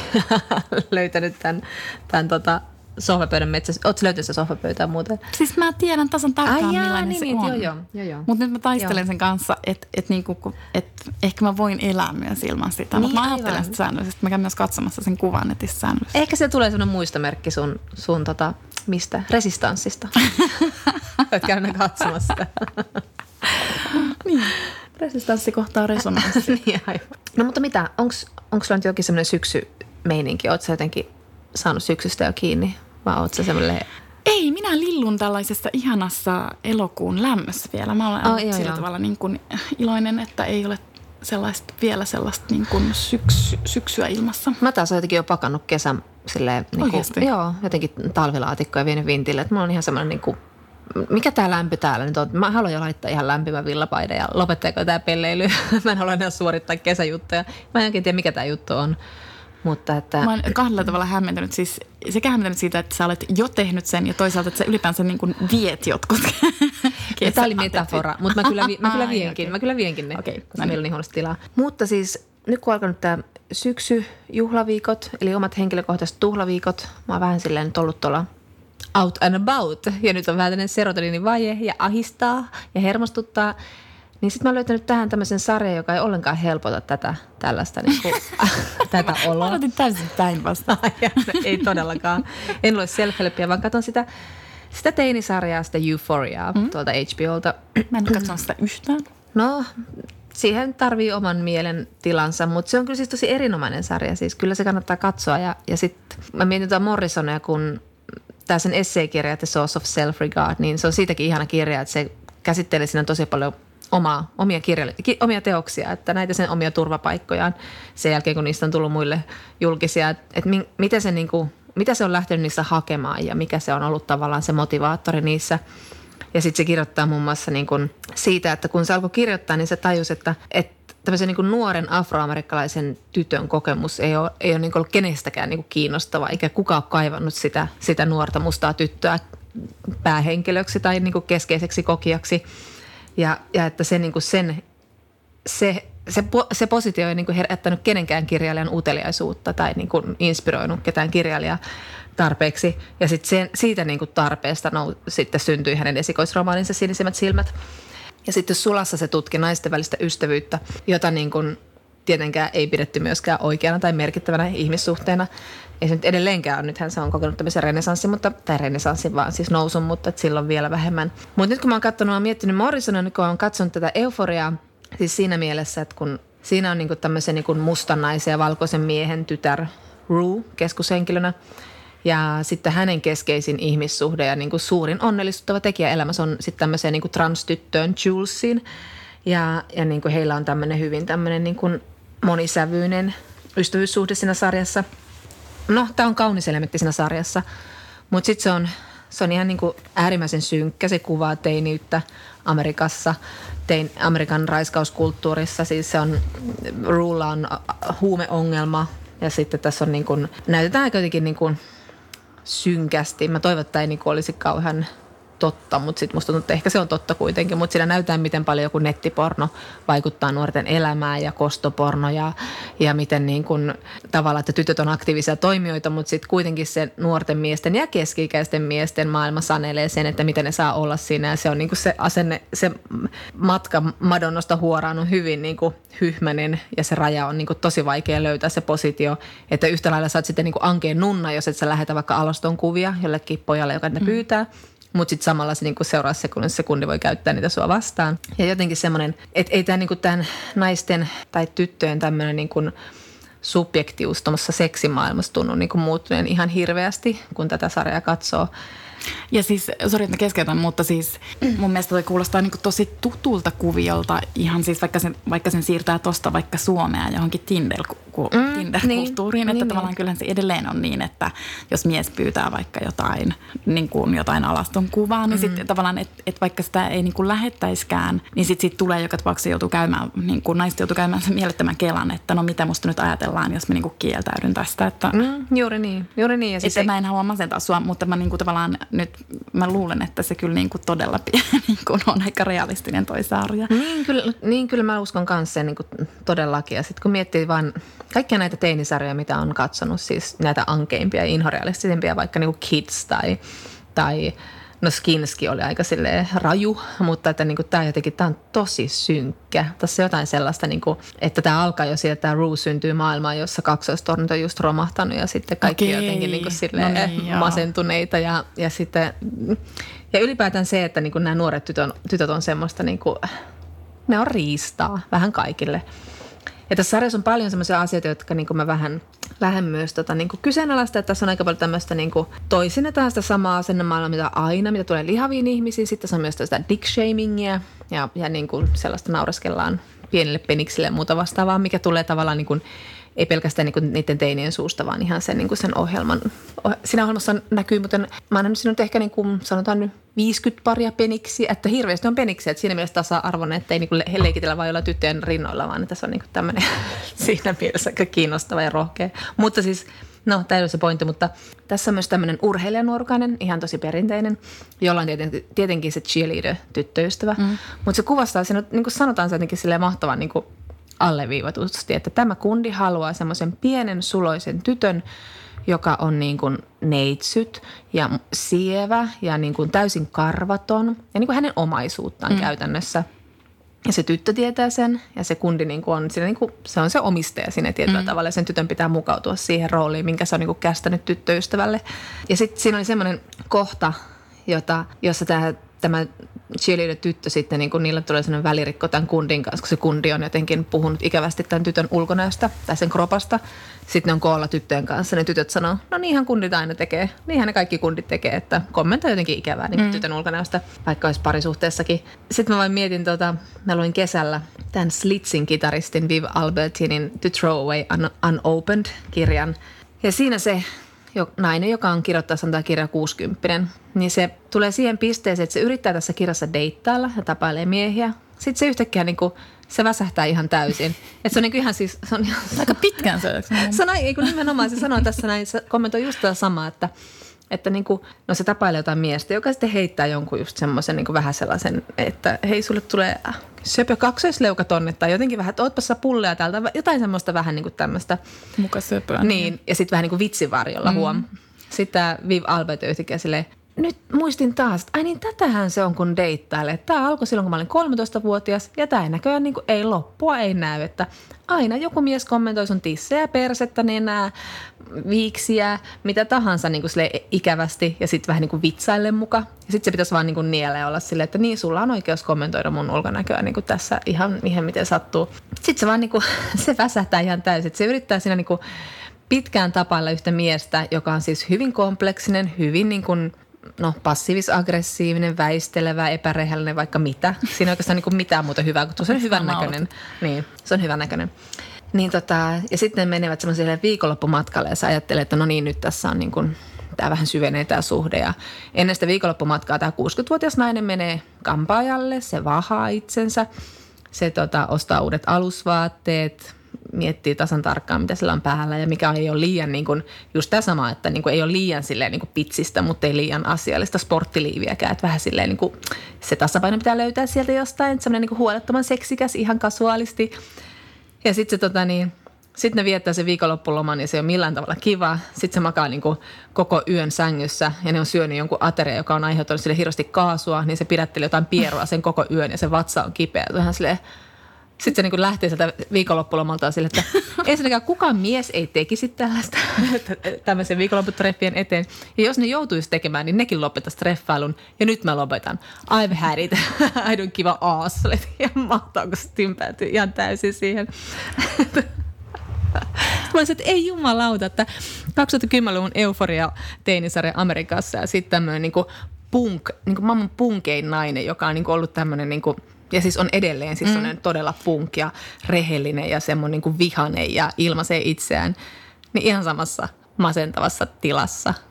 löytänyt tämän, tämän tota, sohvapöydän metsässä. Oletko löytänyt sitä sohvapöytää muuten? Siis mä tiedän tasan tarkkaan, Ai jaa, millainen niin, se niin, on. joo, joo, joo, joo. Mutta nyt mä taistelen Joo. sen kanssa, että et niinku, et ehkä mä voin elää myös ilman sitä. Niin, Mutta mä ajattelen aivan. sitä säännöllisesti. Mä käyn myös katsomassa sen kuvan netissä säännöllisesti. Ehkä se tulee sellainen muistomerkki sun, sun tota, mistä? Resistanssista. Olet käynyt katsomassa sitä. Niin. Resistanssi kohtaa resonanssi. niin, aivan. No mutta mitä, onko sulla nyt jokin semmoinen syksymeininki? Oletko jotenkin saanut syksystä jo kiinni? Vai ootko sä semmoinen... Ei, minä lillun tällaisessa ihanassa elokuun lämmössä vielä. Mä olen Oh, joo, sillä joo. tavalla niin kuin iloinen, että ei ole sellaista, vielä sellaista niin kuin syksy, syksyä ilmassa. Mä taas oon jotenkin jo pakannut kesän silleen... Niin Oikeesti? Joo, jotenkin talvilaatikkoja vienyt vintille. Että mulla on ihan semmoinen niin kuin, mikä tämä lämpö täällä nyt on? Mä haluan jo laittaa ihan lämpimän villapaida ja lopettaako tämä pelleily. mä en halua enää suorittaa kesäjuttuja. Mä en oikein tiedä, mikä tämä juttu on. Mutta että... Mä oon kahdella tavalla hämmentynyt. Siis sekä hämmentynyt siitä, että sä olet jo tehnyt sen ja toisaalta, että sä ylipäänsä niin kuin viet jotkut Ja tämä oli metafora, mutta mä kyllä, vi- mä kyllä vienkin, okei. mä kyllä vienkin ne, Okei, koska no niin. meillä on niin huonosti tilaa. Mutta siis nyt kun on alkanut tämä syksy, juhlaviikot, eli omat henkilökohtaiset tuhlaviikot, mä oon vähän silleen nyt ollut tuolla out and about, ja nyt on vähän tämmöinen serotoniinivaje ja ahistaa ja hermostuttaa, niin sitten mä oon löytänyt tähän tämmöisen sarjan, joka ei ollenkaan helpota tätä tällaista niin kuin, tätä Mä oloa. aloitin täysin päinvastoin. Ja, ei todellakaan. En lue self-helpia, vaan katson sitä, sitä teinisarjaa, sitä Euphoriaa mm. tuolta HBOlta. Mä en katsonut sitä yhtään. No, siihen tarvii oman mielen tilansa, mutta se on kyllä siis tosi erinomainen sarja. Siis kyllä se kannattaa katsoa. Ja, ja sitten mä mietin tuota Morrisonia, kun tämä sen esseekirja The Source of Self-Regard, niin se on siitäkin ihana kirja, että se käsittelee siinä tosi paljon omaa, omia, kirja, ki, omia teoksia, että näitä sen omia turvapaikkojaan sen jälkeen, kun niistä on tullut muille julkisia, että, että mi, miten se niinku, mitä se on lähtenyt niissä hakemaan ja mikä se on ollut tavallaan se motivaattori niissä. Ja sitten se kirjoittaa muun muassa niin kun siitä, että kun se alkoi kirjoittaa, niin se tajusi, että, että tämmöisen niin kun nuoren afroamerikkalaisen tytön kokemus ei ole, ei ole niin ollut kenestäkään niin kiinnostava, eikä kukaan ole kaivannut sitä, sitä nuorta mustaa tyttöä päähenkilöksi tai niin keskeiseksi kokijaksi. Ja, ja että se, niin sen, se, se, po- se positio ei niin herättänyt kenenkään kirjailijan uteliaisuutta tai niin kuin inspiroinut ketään kirjailijaa tarpeeksi. Ja sitten siitä niin kuin tarpeesta nou, sitten syntyi hänen esikoisromaaninsa Sinisimmät silmät. Ja sitten Sulassa se tutki naisten välistä ystävyyttä, jota niin kuin tietenkään ei pidetty myöskään oikeana tai merkittävänä ihmissuhteena. Ei se nyt edelleenkään ole. Nythän se on kokenut tämmöisen renesanssin, mutta, tai renesanssin vaan siis nousun, mutta silloin vielä vähemmän. Mutta nyt kun mä oon katsonut, mä oon miettinyt Morrisonia, niin kun oon katsonut tätä euforiaa, siis siinä mielessä, että kun siinä on niinku tämmöisen niinku mustan naisen ja valkoisen miehen tytär Rue keskushenkilönä, ja sitten hänen keskeisin ihmissuhde ja niin kuin suurin onnellistuttava tekijä elämässä on sitten tämmöiseen niin kuin transtyttöön Julesiin. Ja, ja niin kuin heillä on tämmöinen hyvin tämmöinen niin kuin monisävyinen ystävyyssuhde siinä sarjassa. No, tämä on kaunis elementti siinä sarjassa, mutta sitten se on, se on ihan niin kuin äärimmäisen synkkä. Se kuvaa teiniyttä Amerikassa, tein, Amerikan raiskauskulttuurissa. Siis se on, Rula on huumeongelma ja sitten tässä on niin kuin, näytetään jotenkin niin kuin synkästi. Mä toivon, että ei niin kuin olisi kauhean totta, mutta sitten musta tuntuu, että ehkä se on totta kuitenkin. Mutta siinä näytetään, miten paljon joku nettiporno vaikuttaa nuorten elämään ja kostoporno ja, ja miten niin kuin, tavallaan, että tytöt on aktiivisia toimijoita, mutta sitten kuitenkin se nuorten miesten ja keski-ikäisten miesten maailma sanelee sen, että miten ne saa olla siinä. Ja se on niin kuin se asenne, se matka Madonnasta huoraan on hyvin niin kuin hyhmänen ja se raja on niin kuin tosi vaikea löytää se positio, että yhtä lailla saat sitten niin kuin ankeen nunna, jos et sä lähetä vaikka alaston kuvia jollekin pojalle, joka ne pyytää. Mutta sitten samalla se niinku seuraavassa sekunnissa sekundi voi käyttää niitä sua vastaan. Ja jotenkin semmoinen, että ei tämä niinku tämän naisten tai tyttöjen tämmöinen niinku subjektius tuommoisessa seksimaailmassa tunnu niinku muuttuneen ihan hirveästi, kun tätä sarjaa katsoo. Ja siis, sori että keskeytän, mutta siis mun mielestä toi kuulostaa niin tosi tutulta kuviolta, ihan siis vaikka sen, vaikka sen siirtää tosta vaikka Suomea johonkin Tinder, ku, mm, Tinder-kulttuuriin, niin, että niin, tavallaan niin. kyllähän se edelleen on niin, että jos mies pyytää vaikka jotain, niin kuin jotain alaston kuvaa, niin mm. sitten tavallaan, että et vaikka sitä ei niin kuin lähettäiskään, niin sitten sit tulee joka tapauksessa joutuu käymään, niin kuin naiset joutuu käymään sen mielettömän kelan, että no mitä musta nyt ajatellaan, jos mä niin kuin kieltäydyn tästä. Että, mm, juuri niin, juuri niin. Ja siis että ei... mä en halua masentaa sua, mutta mä niin kuin tavallaan nyt mä luulen, että se kyllä niin kuin todella niin kuin on aika realistinen toi sarja. Niin kyllä, niin kyllä mä uskon kanssa niin kuin todellakin. Ja sitten kun miettii vaan kaikkia näitä teinisarjoja, mitä on katsonut, siis näitä ankeimpia ja inhorealistisempia, vaikka niin kuin Kids tai, tai No Skinski oli aika sille raju, mutta että niin tämä jotenkin, tämä on tosi synkkä. Tässä on jotain sellaista, niin kuin, että tämä alkaa jo sieltä, että Rue syntyy maailmaan, jossa kaksoistornit on just romahtanut ja sitten kaikki Okei. jotenkin niin kuin no niin, masentuneita ja, ja sitten, ja ylipäätään se, että niin kuin nämä nuoret tytöt, tytöt on semmoista, niin kuin, ne on riistaa vähän kaikille. Ja tässä sarjassa on paljon semmoisia asioita, jotka niin mä vähän, vähän myös tota, niin kyseenalaista, että tässä on aika paljon tämmöistä niin toisinnetaan sitä samaa asennemaailmaa, mitä aina, mitä tulee lihaviin ihmisiin. Sitten se on myös sitä dick shamingia ja, ja niin kuin sellaista naureskellaan pienille peniksille ja muuta vastaavaa, mikä tulee tavallaan niin kuin ei pelkästään niinku niiden teinien suusta, vaan ihan sen, niinku sen ohjelman. Siinä ohjelmassa näkyy, mutta mä nähnyt sinut ehkä niinku, sanotaan nyt 50 paria peniksi, että hirveästi on peniksi, että siinä mielessä tasa-arvoinen, että ei niinku leikitellä vain olla tyttöjen rinnoilla, vaan että se on niinku tämmöinen siinä mielessä aika kiinnostava ja rohkea. Mutta siis No, tämä ei se pointti, mutta tässä on myös tämmöinen urheilijanuorukainen, ihan tosi perinteinen, jolla on tietenkin, tietenkin se cheerleader-tyttöystävä. Mm. Mutta se kuvastaa, siinä, niin kuin sanotaan se jotenkin silleen mahtavan niin kuin alleviivatusti, että tämä kundi haluaa semmoisen pienen suloisen tytön, joka on niin kuin neitsyt ja sievä ja niin kuin täysin karvaton ja niin kuin hänen omaisuuttaan mm. käytännössä. Ja se tyttö tietää sen ja se kundi niin kuin on, siinä niin kuin, se on se omistaja siinä tietyllä mm. tavalla ja sen tytön pitää mukautua siihen rooliin, minkä se on niin kuin kästänyt tyttöystävälle. Ja sitten siinä oli semmoinen kohta, jota, jossa tämä tämä cheerleader-tyttö sitten, niin kun niille tulee sellainen välirikko tämän kundin kanssa, kun se kundi on jotenkin puhunut ikävästi tämän tytön ulkonäöstä tai sen kropasta. Sitten ne on koolla tyttöjen kanssa, ne tytöt sanoo, no niinhän kundit aina tekee, niinhän ne kaikki kundit tekee, että kommentoi jotenkin ikävää niin mm. tytön ulkonäöstä, vaikka olisi parisuhteessakin. Sitten mä vain mietin, tota, mä luin kesällä tämän Slitzin kitaristin Viv Albertinin To Throw Away Unopened-kirjan. Ja siinä se jo, nainen, joka on kirjoittaa sanotaan kirja 60, niin se tulee siihen pisteeseen, että se yrittää tässä kirjassa deittailla ja tapailee miehiä. Sitten se yhtäkkiä niin kuin, se väsähtää ihan täysin. Et se on niin ihan siis... Se on ihan, Aika pitkään se. se on, ei kun nimenomaan se sanoo tässä näin, se kommentoi just tätä samaa, että – että niin kuin, no se tapailee jotain miestä, joka sitten heittää jonkun just semmoisen niin vähän sellaisen, että hei sulle tulee söpö kaksoisleukatonne tai jotenkin vähän, että ootpa pulleja täältä, jotain semmoista vähän niin kuin tämmöistä. Muka söpöä. Niin, ja sitten vähän niin kuin vitsivarjolla mm. huom. Sitten tämä Viv Albert yhtäkkiä silleen, nyt muistin taas, että ai niin tätähän se on kun deittailee. Tämä alkoi silloin, kun mä olin 13-vuotias ja tämä ei näköjään niin kuin, ei loppua, ei näy. Että aina joku mies kommentoi sun tissejä, persettä, nenää, viiksiä, mitä tahansa niin kuin ikävästi ja sitten vähän niin kuin vitsaille muka. Ja sitten se pitäisi vaan niin kuin olla silleen, että niin, sulla on oikeus kommentoida mun ulkonäköä niin kuin tässä ihan ihan miten sattuu. Sitten se vaan niin kuin, se väsähtää ihan täysin. Se yrittää siinä niin kuin pitkään tapailla yhtä miestä, joka on siis hyvin kompleksinen, hyvin niin kuin no, passiivis-aggressiivinen, väistelevä, epärehellinen, vaikka mitä. Siinä ei oikeastaan niin kuin mitään muuta hyvää, kun se on hyvän näköinen. Niin, se on hyvän näköinen. Niin tota, ja sitten ne menevät semmoiselle viikonloppumatkalle ja sä ajattelee, että no niin, nyt tässä on niin kuin, tämä vähän syvenee tämä suhde. Ja ennen sitä viikonloppumatkaa tämä 60-vuotias nainen menee kampaajalle, se vahaa itsensä, se tota, ostaa uudet alusvaatteet, miettii tasan tarkkaan, mitä sillä on päällä ja mikä ei ole liian niin kuin, just tämä sama, että niin kuin, ei ole liian silleen niin kuin pitsistä, mutta ei liian asiallista sporttiliiviäkään. Että vähän silleen niin kuin, se tasapaino pitää löytää sieltä jostain, semmoinen niin kuin huolettoman seksikäs ihan kasuaalisti. Ja sitten se tota niin, sitten ne viettää se viikonloppuloman ja se ei ole millään tavalla kiva. Sitten se makaa niin kuin koko yön sängyssä ja ne on syönyt jonkun ateria, joka on aiheuttanut sille hirveästi kaasua, niin se pidätteli jotain pierua sen koko yön ja se vatsa on kipeä. Vähän silleen, sitten se niin lähtee sieltä viikonloppulomaltaan sille, että ensinnäkään kukaan mies ei tekisi tällaista tämmöisen viikonlopputreffien eteen. Ja jos ne joutuisi tekemään, niin nekin lopettaisi treffailun. Ja nyt mä lopetan. I've had it. I don't give a ass. Ja mahtaako se tympäätyy ihan täysin siihen. mä olisin, että ei jumalauta, että 2010-luvun euforia teinisarja Amerikassa ja sitten tämmöinen niin punk, niin kuin maailman punkein nainen, joka on niin kuin ollut tämmöinen niin kuin, ja siis on edelleen siis mm. todella punk ja rehellinen ja semmoinen niin vihanen ja ilmaisee itseään, niin ihan samassa masentavassa tilassa –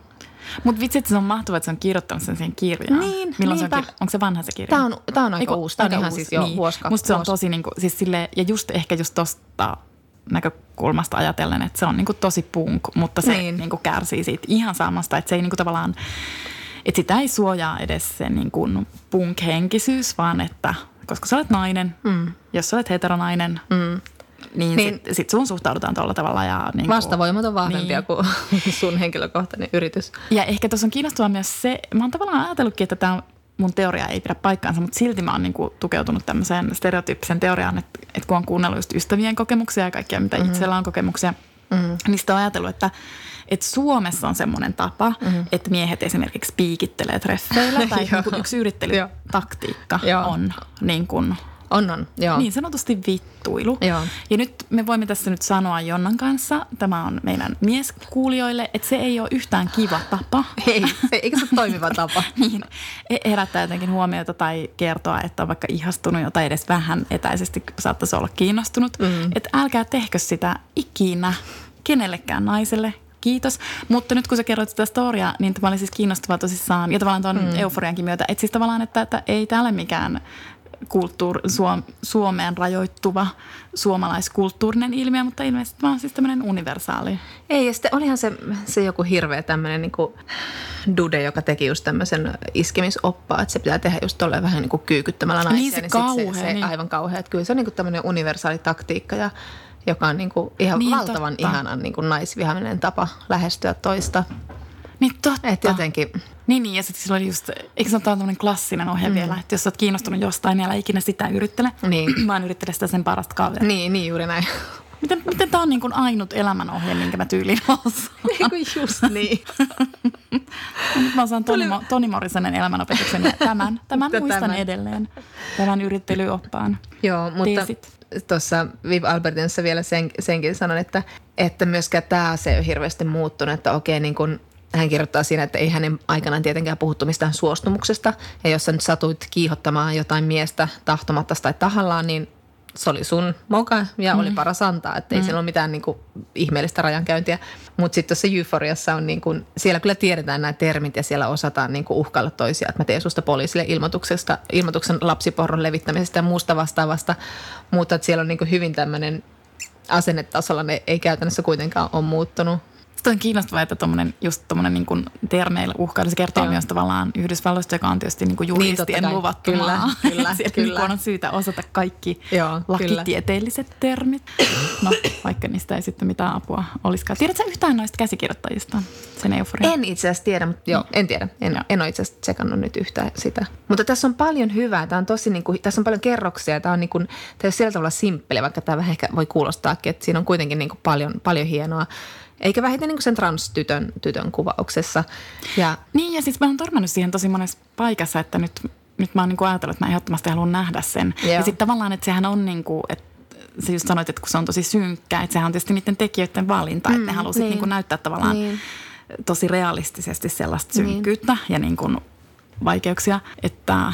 mutta vitsi, että se on mahtavaa, että se on kirjoittanut sen siihen kirjaan. Niin, Milloin se on, onko se vanha se kirja? Tämä on, tämä on aika Eiku, uusi. Tämä on ihan uusi. siis jo niin. vuosi Musta se on tosi niin kuin, siis sille, ja just ehkä just tosta näkökulmasta ajatellen, että se on niin kuin tosi punk, mutta se niin. Niin kuin kärsii siitä ihan samasta, että se ei niin kuin tavallaan, että sitä ei suojaa edes se niin kuin punk-henkisyys, vaan että koska sä olet nainen, mm. jos sä olet heteronainen, mm niin, niin sitten sit sun suhtaudutaan tuolla tavalla. Ja niin Vastavoimat on vahvempia niin. kuin sun henkilökohtainen yritys. Ja ehkä tuossa on kiinnostavaa myös se, mä oon tavallaan ajatellutkin, että tämä mun teoria ei pidä paikkaansa, mutta silti mä oon niin kuin tukeutunut tämmöiseen stereotyyppisen teoriaan, että, että kun on kuunnellut just ystävien kokemuksia ja kaikkia, mitä mm-hmm. itsellä on kokemuksia, mm-hmm. niin sitä on ajatellut, että, että Suomessa on semmoinen tapa, mm-hmm. että miehet esimerkiksi piikittelee treffeillä tai niin kuin yksi yrittelytaktiikka on niin kuin – on, on, joo. Niin sanotusti vittuilu. Joo. Ja nyt me voimme tässä nyt sanoa Jonnan kanssa, tämä on meidän mieskuulijoille, että se ei ole yhtään kiva tapa. Ei, se, eikä se ole toimiva tapa. niin, e- herättää jotenkin huomiota tai kertoa, että on vaikka ihastunut tai edes vähän etäisesti saattaisi olla kiinnostunut. Mm. Että älkää tehkö sitä ikinä kenellekään naiselle, kiitos. Mutta nyt kun sä kerroit sitä storiaa, niin tämä oli siis kiinnostavaa tosissaan, ja tavallaan tuon mm. euforiankin myötä, että siis tavallaan, että, että ei täällä mikään kulttuur, Suom, Suomeen rajoittuva suomalaiskulttuurinen ilmiö, mutta ilmeisesti vaan siis tämmöinen universaali. Ei, ja sitten olihan se, se joku hirveä tämmöinen niin kuin dude, joka teki just tämmöisen iskemisoppaa, että se pitää tehdä just tolleen vähän niin kuin kyykyttämällä naisia. Niin se niin kauhea. Se, se, niin. aivan kauhea. Että kyllä se on niin kuin tämmöinen universaali taktiikka ja joka on niin kuin ihan niin, valtavan totta. ihanan niin kuin naisvihaminen tapa lähestyä toista. Niin totta. Et jotenkin. Niin, niin ja sitten sillä oli just, eikö ole tämmöinen klassinen ohje mm. vielä, että jos olet kiinnostunut jostain, niin älä ikinä sitä yrittele, niin. vaan yrittele sitä sen parasta kaveria. Niin, niin juuri näin. Miten, miten tämä on niin kuin ainut elämänohje, minkä mä tyyliin osaan? Niin just niin. Nyt mä osaan Toni, Toni Morrisonen elämänopetuksen ja tämän, tämän muistan tämän. edelleen, tämän yrittelyoppaan. Joo, mutta tuossa Viv Albertinsa vielä sen, senkin sanon, että, että myöskään tämä asia ei ole hirveästi muuttunut, että okei niin kuin hän kirjoittaa siinä, että ei hänen aikanaan tietenkään puhuttu mistään suostumuksesta. Ja jos sä nyt satuit kiihottamaan jotain miestä tahtomatta tai tahallaan, niin se oli sun moka ja mm. oli paras antaa, että ei mm. siellä ole mitään niin kuin, ihmeellistä rajankäyntiä. Mutta sitten tuossa euforiassa on, niin kuin, siellä kyllä tiedetään nämä termit ja siellä osataan niin kuin, uhkailla toisia, että mä teen susta poliisille ilmoituksesta, ilmoituksen lapsiporron levittämisestä ja muusta vastaavasta, mutta että siellä on niin kuin, hyvin tämmöinen asennetasolla ne ei käytännössä kuitenkaan ole muuttunut. Sitten on kiinnostavaa, että tommonen, just tuommoinen niin termeillä uhkailu, se kertoo Joo. myös tavallaan Yhdysvalloista, joka on tietysti niin kuin juristien niin, luvattu kyllä. Kyllä, Siellä kyllä. Niin on syytä osata kaikki Joo, lakitieteelliset kyllä. termit. No, vaikka niistä ei sitten mitään apua olisikaan. Tiedätkö yhtään noista käsikirjoittajista, sen euforian? En itse asiassa tiedä, mutta joo, en tiedä. En, en ole itse asiassa tsekannut nyt yhtään sitä. Mutta tässä on paljon hyvää. Tämä on tosi, niin kuin, tässä on paljon kerroksia. Tämä on, niin kuin, tämä on sillä tavalla simppeli, vaikka tämä vähän ehkä voi kuulostaakin, että siinä on kuitenkin niin kuin paljon, paljon hienoa eikä vähiten niin sen transtytön tytön kuvauksessa. Ja, niin ja siis mä oon törmännyt siihen tosi monessa paikassa, että nyt, nyt mä oon niin ajatellut, että mä ehdottomasti haluan nähdä sen. Joo. Ja sitten tavallaan, että sehän on niin kuin, että sä just sanoit, että kun se on tosi synkkä, että sehän on tietysti niiden tekijöiden valinta, mm, että ne mm, halusivat niin. niin näyttää tavallaan niin. tosi realistisesti sellaista synkkyyttä niin. ja niin kuin vaikeuksia, että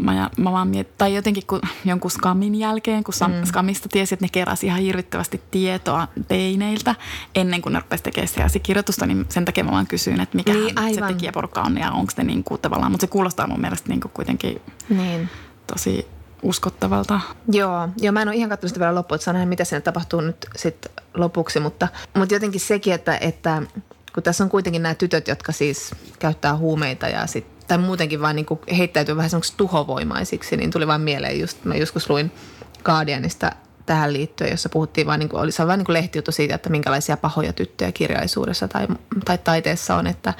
mä, mä vaan miet, tai jotenkin kun jonkun skamin jälkeen, kun mm. skamista tiesi, että ne keräsi ihan hirvittävästi tietoa teineiltä ennen kuin ne rupesi tekemään kirjoitusta, niin sen takia mä vaan kysyin, että mikä niin, se tekijäporukka on ja onko ne niin kuin tavallaan, mutta se kuulostaa mun mielestä niin kuin kuitenkin niin. tosi uskottavalta. Joo, joo, mä en ole ihan katsonut sitä vielä loppuun, että sanon, mitä siinä tapahtuu nyt sit lopuksi, mutta, mutta jotenkin sekin, että, että kun tässä on kuitenkin nämä tytöt, jotka siis käyttää huumeita ja sit tai muutenkin vaan niin heittäytyy vähän semmoiksi tuhovoimaisiksi, niin tuli vaan mieleen just, mä joskus luin Guardianista tähän liittyen, jossa puhuttiin vaan, niin kuin, oli se vain niin lehtijuttu siitä, että minkälaisia pahoja tyttöjä kirjallisuudessa tai, tai taiteessa on, että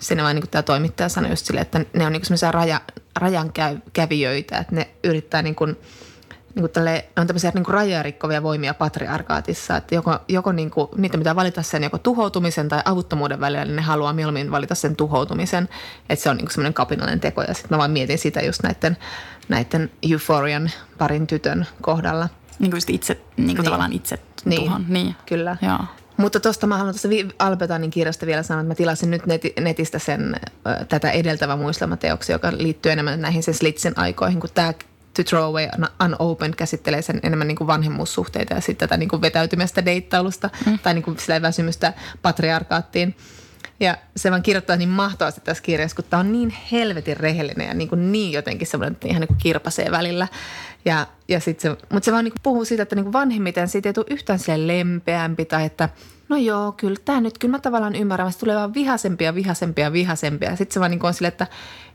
sinne vaan niin kuin tämä toimittaja sanoi just silleen, että ne on niin semmoisia raja, rajan kävijöitä, että ne yrittää niin kuin – niin tälle, on tämmöisiä niin rikkovia voimia patriarkaatissa, että joko, joko niin kuin, niitä pitää valita sen joko tuhoutumisen tai avuttomuuden välillä, niin ne haluaa mieluummin valita sen tuhoutumisen, että se on niin kuin semmoinen kapinallinen teko ja sitten mä vaan mietin sitä just näiden, näiden euphorian parin tytön kohdalla. Niin kuin just itse, niin kuin niin. tavallaan itse niin. tuhon. Niin, kyllä. Joo. Mutta tuosta mä haluan tuosta Albetanin kirjasta vielä sanoa, että mä tilasin nyt neti, netistä sen tätä edeltävä muistelmateoksia, joka liittyy enemmän näihin sen Slitsin aikoihin, kun tämä To Throw Away Unopened käsittelee sen enemmän niin kuin vanhemmuussuhteita ja sitten tätä niin kuin vetäytymästä deittailusta mm. tai niin kuin sillä väsymystä patriarkaattiin. Ja se vaan kirjoittaa niin mahtavasti tässä kirjassa, kun tämä on niin helvetin rehellinen ja niin, kuin niin jotenkin semmoinen, että ihan niin kuin kirpasee välillä. Ja, ja sit se, mutta se vaan niin kuin puhuu siitä, että niin kuin vanhemmiten siitä ei tule yhtään sille lempeämpi tai että no joo, kyllä tämä nyt, kyllä mä tavallaan ymmärrän, että tulee vaan vihasempia, vihasempia, vihasempia. Sitten se vaan niin kuin on sille, että,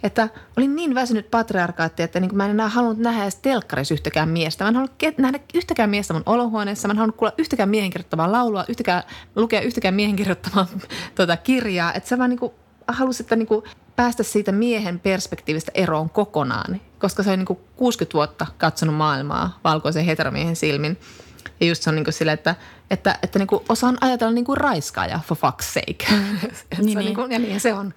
että olin niin väsynyt patriarkaatti, että niin kuin mä en enää halunnut nähdä edes telkkarissa yhtäkään miestä. Mä en halunnut nähdä yhtäkään miestä mun olohuoneessa. Mä en halunnut kuulla yhtäkään miehen kirjoittamaa laulua, yhtäkään, lukea yhtäkään miehen kirjoittamaa tuota kirjaa. Että se vaan niin kuin halusi, että niin kuin päästä siitä miehen perspektiivistä eroon kokonaan, koska se on niin kuin 60 vuotta katsonut maailmaa valkoisen heteromiehen silmin. Ja just se on niin kuin sille, että, että, että niin kuin osaan ajatella niin kuin raiskaaja for fuck's sake. Mm. niin, niin. Niin kuin, ja niin se on.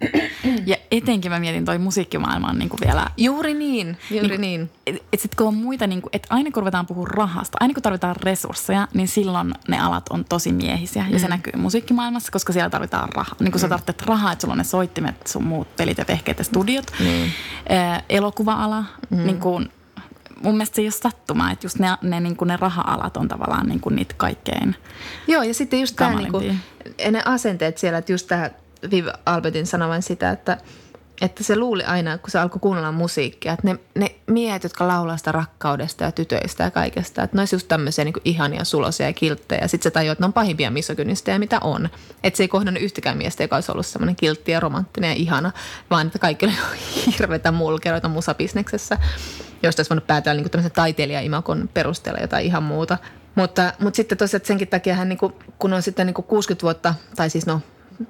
Ja etenkin mä mietin toi musiikkimaailma on niinku vielä... Juuri niin, juuri niinku, niin. Että et sit kun on muita, niinku, että aina kun ruvetaan puhua rahasta, aina kun tarvitaan resursseja, niin silloin ne alat on tosi miehisiä. Mm. Ja se mm. näkyy musiikkimaailmassa, koska siellä tarvitaan rahaa. Niin kun mm. sä tarvitset rahaa, että sulla on ne soittimet, sun muut pelit ja vehkeet ja studiot. Mm. Elokuva-ala, mm. niin kuin, mun mielestä se ei ole sattumaa, että just ne, ne, niin kuin ne raha-alat on tavallaan niin kuin niitä kaikkein Joo, ja sitten just tämä niin kuin, ne asenteet siellä, että just tämä Viv Albertin sanovan sitä, että, että se luuli aina, kun se alkoi kuunnella musiikkia, että ne, ne miehet, jotka laulaa sitä rakkaudesta ja tytöistä ja kaikesta, että ne olisi just tämmöisiä niin ihania sulosia ja kilttejä. Sitten se tajuaa, että ne on pahimpia misogynisteja, mitä on. Että se ei kohdannut yhtäkään miestä, joka olisi ollut semmoinen kiltti ja romanttinen ja ihana, vaan että kaikki oli hirveitä mulkeroita musabisneksessä, josta olisi voinut päätellä niin tämmöisen taiteilija-imakon perusteella jotain ihan muuta. Mutta, mutta sitten tosiaan senkin takia hän, niin kuin, kun on sitten niin kuin 60 vuotta, tai siis no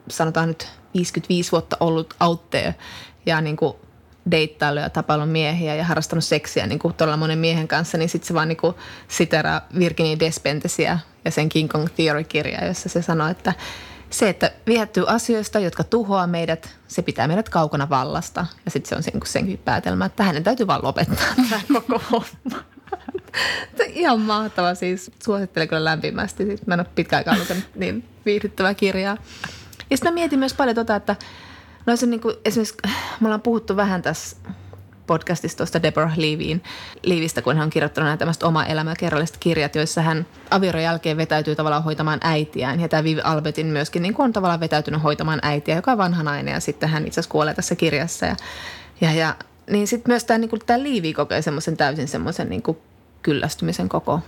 sanotaan nyt 55 vuotta ollut out there ja niin kuin deittailu ja tapaillut miehiä ja harrastanut seksiä niin kuin todella monen miehen kanssa, niin sitten se vaan niin kuin siteraa Virginia Despentesiä ja sen King Kong Theory-kirjaa, jossa se sanoo, että se, että viehättyy asioista, jotka tuhoaa meidät, se pitää meidät kaukana vallasta. Ja sitten se on sen, senkin päätelmä, että hänen täytyy vaan lopettaa tämä koko homma. Ihan mahtava siis. Suosittelen kyllä lämpimästi. Mä en ole pitkään lukenut niin viihdyttävää kirjaa. Ja sitten mä mietin myös paljon tota, että no se niin kuin, esimerkiksi me ollaan puhuttu vähän tässä podcastista tuosta Deborah Leavyin, Leavistä, kun hän on kirjoittanut nämä tämmöistä oma elämäkerralliset kirjat, joissa hän avioron jälkeen vetäytyy tavallaan hoitamaan äitiään. Ja tämä Viv Albertin myöskin niin on tavallaan vetäytynyt hoitamaan äitiä, joka on vanha nainen ja sitten hän itse asiassa kuolee tässä kirjassa. Ja, ja, ja niin sitten myös tämä, niin kuin, tämä Leavi kokee semmoisen täysin semmoisen niin kuin kyllästymisen koko,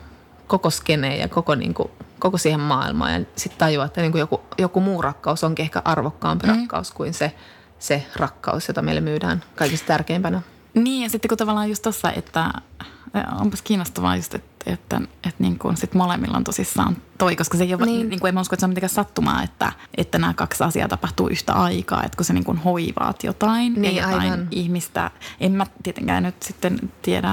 koko skeneen ja koko, niin kuin, koko siihen maailmaan. Ja sitten tajuaa, että niin kuin joku, joku muu rakkaus onkin ehkä arvokkaampi mm. rakkaus kuin se, se rakkaus, jota meille myydään kaikista tärkeimpänä. Niin ja sitten kun tavallaan just tuossa, että onpas kiinnostavaa just, että, että, että niin kuin sit molemmilla on tosissaan toi, koska se ei ole, niin. Niin kuin en usko, että se on mitenkään sattumaa, että, että nämä kaksi asiaa tapahtuu yhtä aikaa, että kun se niin kuin hoivaat jotain niin, ja jotain aivan. ihmistä, en mä tietenkään nyt sitten tiedä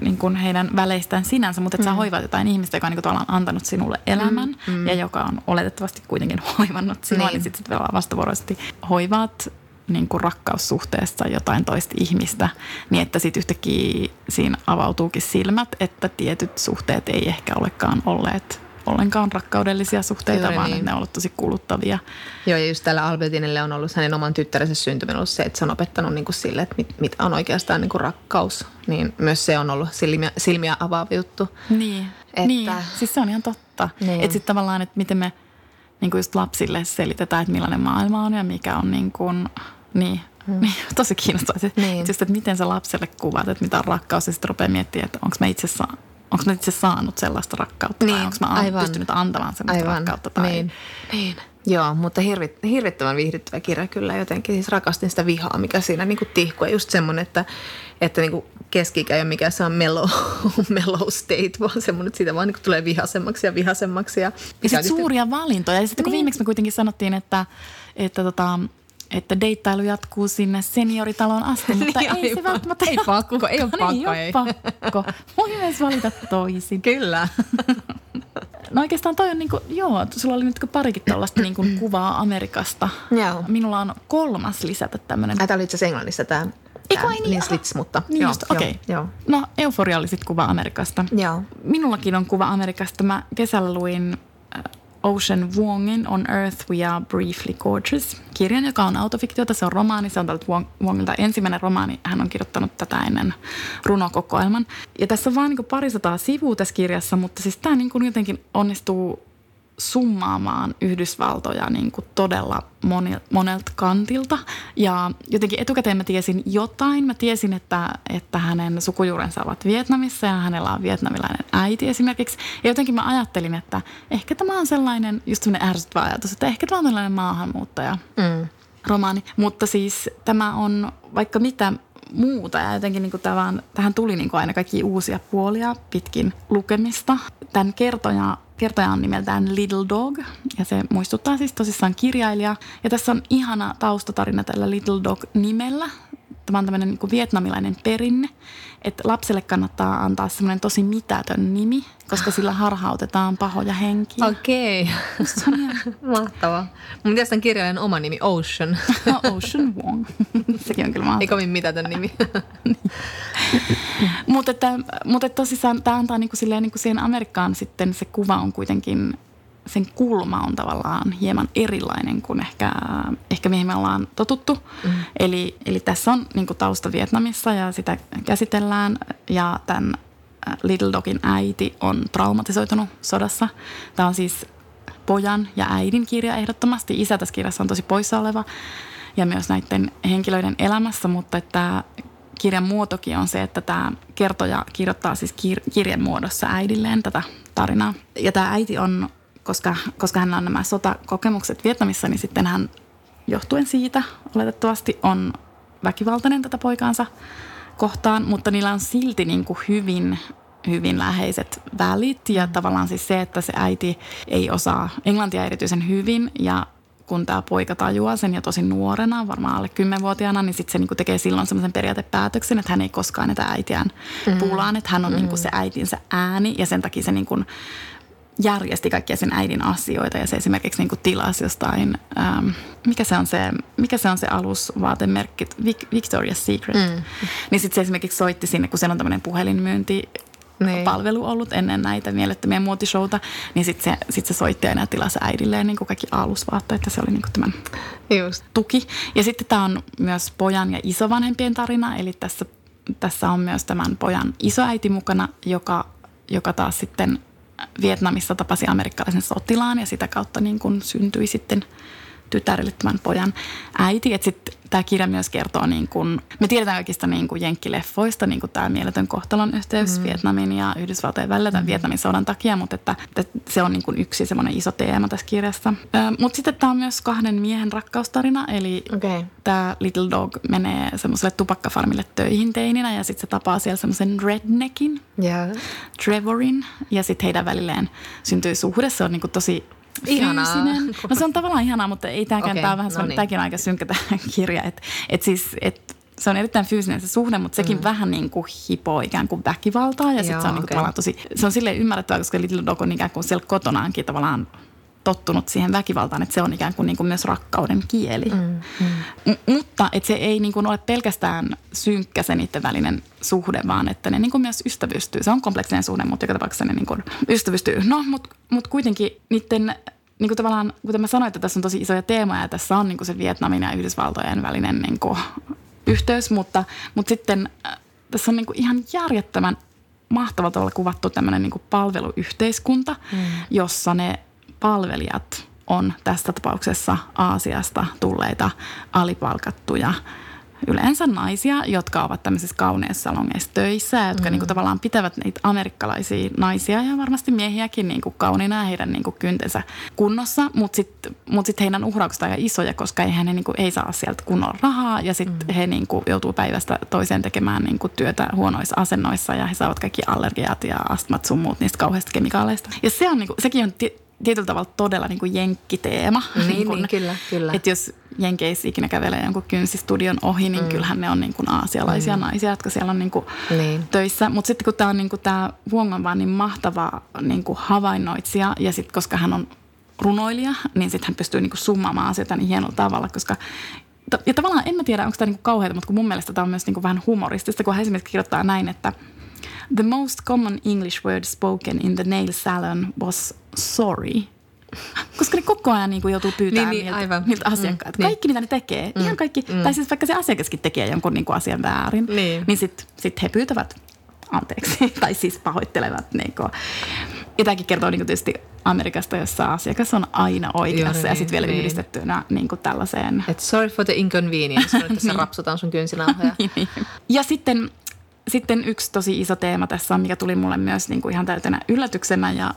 niin kuin heidän väleistään sinänsä, mutta että mm. sä hoivaat jotain ihmistä, joka on niin kuin antanut sinulle elämän mm. Mm. ja joka on oletettavasti kuitenkin hoivannut sinua, niin, niin sitten sit vastavuoroisesti hoivaat niin kuin rakkaussuhteessa jotain toista ihmistä, niin että sitten yhtäkkiä siinä avautuukin silmät, että tietyt suhteet ei ehkä olekaan olleet ollenkaan rakkaudellisia suhteita, Juuri vaan niin. että ne on ollut tosi kuluttavia. Joo, ja just tällä Albertinille on ollut hänen oman tyttärensä syntyminen ollut se, että se on opettanut niin kuin sille, että mit, mitä on oikeastaan niin kuin rakkaus. Niin myös se on ollut silmiä, silmiä avaava juttu. Niin, että... niin. siis se on ihan totta. Niin. Että sitten tavallaan, että miten me niin kuin just lapsille selitetään, että millainen maailma on ja mikä on niin kuin – niin, mm. niin tosi kiinnostavaa. Niin. Just, että miten sä lapselle kuvat, että mitä on rakkaus ja sitten rupeaa miettimään, että onko mä itse saa, Onko mä itse saanut sellaista rakkautta niin, vai onko mä aivan. pystynyt antamaan sellaista aivan. rakkautta? Tai... Niin. niin. Joo, mutta hirvit, hirvittävän viihdyttävä kirja kyllä jotenkin. Siis rakastin sitä vihaa, mikä siinä niin kuin Just semmoinen, että, että niin keski ei ole mikään se on mellow, mellow state, vaan semmoinen, että siitä vaan niin tulee vihasemmaksi ja vihasemmaksi. Ja, ja sitten suuria valintoja. Ja sitten kun niin. viimeksi me kuitenkin sanottiin, että, että tota, että deittailu jatkuu sinne senioritalon asti, mutta niin, ei se välttämättä Ei pakko, ei ole pakko. ei ole pakko. Voi myös valita toisin. Kyllä. No oikeastaan toi on niin kuin, joo, sulla oli nyt parikin tällaista niin kuin kuvaa Amerikasta. Joo. Minulla on kolmas lisätä tämmöinen. Tämä oli itse asiassa Englannissa tämä. Eikö niin? Niin slits, mutta niin joo, okei. Okay. Joo. No Euforia oli sitten kuva Amerikasta. Joo. Minullakin on kuva Amerikasta. Mä kesällä luin Ocean Wongin On Earth We Are Briefly Gorgeous kirjan, joka on autofiktiota. Se on romaani, se on tältä Wongilta ensimmäinen romaani. Hän on kirjoittanut tätä ennen runokokoelman. Ja tässä on vain niin parisataa sivua tässä kirjassa, mutta siis tämä niin jotenkin onnistuu summaamaan Yhdysvaltoja niin kuin todella moni, monelta kantilta. Ja jotenkin etukäteen mä tiesin jotain. Mä tiesin, että, että hänen sukujuurensa ovat Vietnamissa ja hänellä on vietnamilainen äiti esimerkiksi. Ja jotenkin mä ajattelin, että ehkä tämä on sellainen, just sellainen ärsyttävä ajatus, että ehkä tämä on sellainen maahanmuuttaja. Mm. Romaani. Mutta siis tämä on vaikka mitä muuta ja jotenkin niin kuin tämän, tähän tuli niin kuin aina kaikki uusia puolia pitkin lukemista. Tämän kertoja Kertoja on nimeltään Little Dog ja se muistuttaa siis tosissaan kirjailija. Ja tässä on ihana taustatarina tällä Little Dog-nimellä. Tämä on tämmöinen niin vietnamilainen perinne, että lapselle kannattaa antaa semmoinen tosi mitätön nimi, koska sillä harhautetaan pahoja henkiä. Okei. Okay. Se on ihan... Mahtavaa. Mun mielestä on kirjailijan oma nimi Ocean. No, Ocean Wong. Sekin on kyllä mahtavaa. Ei kovin mitätön nimi. mutta, että, mutta että tosissaan tämä antaa niin kuin silleen, niin kuin siihen Amerikkaan sitten se kuva on kuitenkin sen kulma on tavallaan hieman erilainen kuin ehkä, ehkä mihin me ollaan totuttu. Mm. Eli, eli tässä on niin tausta Vietnamissa ja sitä käsitellään ja tämän äh, Little Dogin äiti on traumatisoitunut sodassa. Tämä on siis pojan ja äidin kirja ehdottomasti. Isä tässä kirjassa on tosi poissa oleva ja myös näiden henkilöiden elämässä, mutta että kirjan muotokin on se, että tämä kertoja kirjoittaa siis kir- kirjan muodossa äidilleen tätä tarinaa. Ja tämä äiti on koska, koska hän on nämä sotakokemukset Vietnamissa, niin sitten hän johtuen siitä oletettavasti on väkivaltainen tätä poikaansa kohtaan, mutta niillä on silti niin kuin hyvin hyvin läheiset välit ja tavallaan siis se, että se äiti ei osaa englantia erityisen hyvin ja kun tämä poika tajuaa sen jo tosi nuorena, varmaan alle kymmenvuotiaana, niin sitten se niinku tekee silloin semmoisen periaatepäätöksen, että hän ei koskaan näitä äitiään mm. puulaan, että hän on mm. niinku se äitinsä ääni ja sen takia se niinku järjesti kaikkia sen äidin asioita ja se esimerkiksi niin kuin tilasi jostain, ähm, mikä, se on se, mikä se on se alusvaatemerkki, Victoria's Secret. Mm. Niin sitten se esimerkiksi soitti sinne, kun siellä on tämmöinen puhelinmyynti niin. palvelu ollut ennen näitä mielettömiä muotishowta, niin sitten se, sit se soitti aina tilassa äidilleen niin kuin kaikki alusvaatteet, että se oli niin kuin tämän Just. tuki. Ja sitten tämä on myös pojan ja isovanhempien tarina, eli tässä, tässä on myös tämän pojan isoäiti mukana, joka, joka taas sitten Vietnamissa tapasi amerikkalaisen sotilaan ja sitä kautta niin kuin syntyi sitten tytärille tämän pojan äiti. Että sitten tämä kirja myös kertoo, niin kuin, me tiedetään kaikista niin kuin jenkkileffoista, niin kuin tämä mieletön kohtalon yhteys mm. Vietnamin ja Yhdysvaltojen välillä tämän mm. Vietnamin sodan takia, mutta että, että se on niin kuin yksi semmoinen iso teema tässä kirjassa. Mutta sitten tämä on myös kahden miehen rakkaustarina, eli okay. tämä Little Dog menee semmoiselle tupakkafarmille töihin teininä ja sitten se tapaa siellä semmoisen redneckin, yeah. Trevorin, ja sitten heidän välilleen syntyy suhde. Se on niin kuin tosi Ihanaa. fyysinen. No se on tavallaan ihanaa, mutta ei tämäkään, okay, tämä on vähän no niin. tämäkin on aika synkkä tämä kirja. Että et siis, et se on erittäin fyysinen se suhde, mutta sekin mm. vähän niin kuin hipoo ikään kuin väkivaltaa. Ja sitten se on niin kuin okay. tosi, se on silleen ymmärrettävää, koska Little Dog on ikään kuin siellä kotonaankin tavallaan tottunut siihen väkivaltaan, että se on ikään kuin, niin kuin myös rakkauden kieli. Mm, mm. M- mutta että se ei niin kuin ole pelkästään synkkä se niiden välinen suhde, vaan että ne niin kuin myös ystävystyy. Se on kompleksinen suhde, mutta joka tapauksessa ne niin kuin ystävystyy. No, mutta mut kuitenkin niiden niin kuin tavallaan, kuten mä sanoin, että tässä on tosi isoja teemoja ja tässä on niin kuin se Vietnamin ja Yhdysvaltojen välinen niin kuin yhteys, mutta, mutta sitten äh, tässä on niin kuin ihan järjettömän mahtava tavalla kuvattu tämmöinen niin palveluyhteiskunta, mm. jossa ne palvelijat on tässä tapauksessa Aasiasta tulleita alipalkattuja yleensä naisia, jotka ovat tämmöisissä kauneissa salongeissa töissä, jotka mm. niin kuin, tavallaan pitävät niitä amerikkalaisia naisia ja varmasti miehiäkin niin kuin, kauniina ja heidän niin kuin, kyntensä kunnossa, mutta sitten mut sit heidän uhraukset on aika isoja, koska eihän he niin kuin, ei saa sieltä kunnolla rahaa ja sitten mm. he niin kuin, joutuu päivästä toiseen tekemään niin kuin, työtä huonoissa asennoissa ja he saavat kaikki allergiat ja astmat sun muut niistä kauheista kemikaaleista. Ja se on, niin kuin, sekin on tietyllä tavalla todella niin kuin jenkkiteema. Niin, niin, niin kyllä, kyllä. Että jos jenkeissä ikinä kävelee jonkun kynsistudion ohi, niin mm. kyllähän ne on niin kuin aasialaisia mm. naisia, jotka siellä on niin kuin niin. töissä. Mutta sitten kun tämä on niin kuin tämä Huong on vaan niin mahtava niin kuin havainnoitsija ja sitten koska hän on runoilija, niin sitten hän pystyy niin kuin summaamaan asioita niin hienolla tavalla, koska ja tavallaan en mä tiedä, onko tämä niinku kauheata, mutta kun mun mielestä tämä on myös niinku vähän humoristista, kun hän esimerkiksi kirjoittaa näin, että – The most common English word spoken in the nail salon was sorry. koska ne koko ajan niin kuin joutuu pyytämään Niin, niin, niiltä, aivan. niiltä Mm, asiakkailta. niin. Kaikki mitä ne tekee, mm. ihan kaikki, mm. tai siis vaikka se asiakaskin tekee jonkun niin kuin asian väärin, Niin. niin sitten sit he pyytävät anteeksi, tai siis pahoittelevat. Niin kuin. Ja tämäkin kertoo niin kuin tietysti Amerikasta, jossa asiakas on aina oikeassa ja niin, sitten vielä niin. yhdistettynä niin kuin tällaiseen Et sorry for the inconvenience, nyt tässä Niin. rapsutaan sun kynsinauhoja. Niin. Ja sitten, sitten yksi tosi iso teema tässä on, mikä tuli mulle myös niin kuin ihan täytenä yllätyksenä. Ja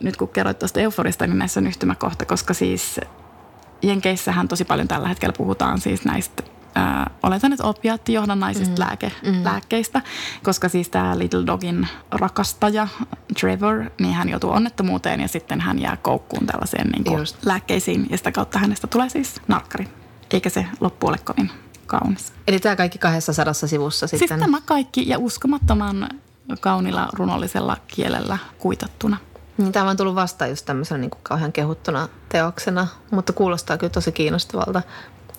nyt kun kerroit tuosta euforista, niin näissä on yhtymäkohta, koska siis Jenkeissähän tosi paljon tällä hetkellä puhutaan siis näistä Äh, oletan, että opiaattijohdannaisista mm. Lääke, mm. lääkkeistä, koska siis tämä Little Dogin rakastaja Trevor, niin hän joutuu onnettomuuteen ja sitten hän jää koukkuun tällaiseen niin kuin Just. lääkkeisiin ja sitä kautta hänestä tulee siis narkkari. Eikä se loppu ole kovin kaunis. Eli tämä kaikki 200 sivussa sitten. Siis tämä kaikki ja uskomattoman kaunilla runollisella kielellä kuitattuna. Niin, tämä on tullut vastaan just tämmöisenä niin kuin kauhean kehuttuna teoksena, mutta kuulostaa kyllä tosi kiinnostavalta.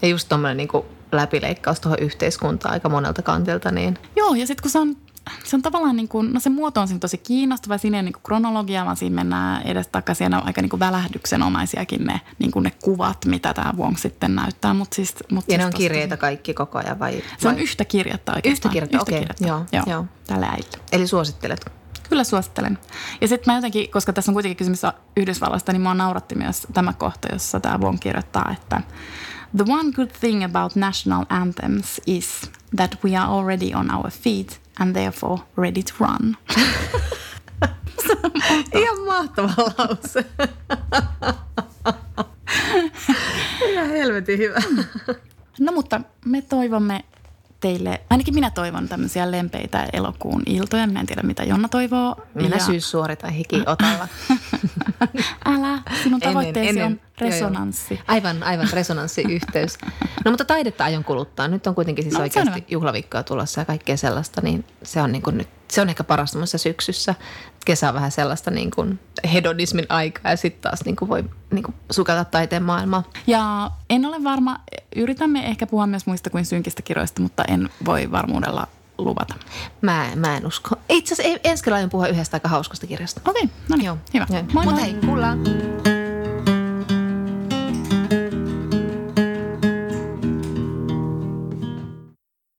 Ja just tuommoinen niin läpileikkaus tuohon yhteiskuntaan aika monelta kantilta, niin Joo, ja sitten kun se on, se on tavallaan niin kuin, no se muoto on siinä tosi kiinnostava, siinä ei niin kuin kronologia, vaan siinä mennään edestakaisin ja ne on aika niin kuin välähdyksenomaisiakin ne, niin kuin ne kuvat, mitä tämä Wong sitten näyttää. Mut siis, mut ja siis ne on tosi- kirjeitä kaikki koko ajan vai? Se on vai? yhtä kirjettä oikeastaan. Yhtä kirjettä, okei, joo, joo, joo. Tälle äidille. Eli suosittelet? Kyllä suosittelen. Ja sitten mä jotenkin, koska tässä on kuitenkin kysymys Yhdysvalloista, niin mua nauratti myös tämä kohta, jossa tämä Wong kirjoittaa, että The one good thing about national anthems is that we are already on our feet and therefore ready to run. Ihan mahtava lause. Ihan helvetin hyvä. No mutta me toivomme teille, ainakin minä toivon tämmöisiä lempeitä elokuun iltoja. Minä en tiedä, mitä Jonna toivoo. Minä Ja- syyssuori tai hikiotalla. Älä, sinun Ennen- tavoitteesi ennen- on joo, joo. resonanssi. Aivan, aivan resonanssiyhteys. No mutta taidetta aion kuluttaa. Nyt on kuitenkin siis No, oikeasti juhlaviikkoa tulossa ja kaikkea sellaista, niin se on, niin kuin nyt, se on ehkä paras syksyssä. Kesä on vähän sellaista niin kuin hedonismin aikaa ja sitten taas niin kuin voi niin kuin sukata taiteen maailmaa. Ja en ole varma, yritämme ehkä puhua myös muista kuin synkistä kirjoista, mutta en voi varmuudella luvata. Mä, mä en usko. Itse asiassa ensi kerralla aion puhua yhdestä aika hauskasta kirjasta. Okei, no niin, Joo. hyvä. Joo. Moi Mut moi. hei, kuullaan.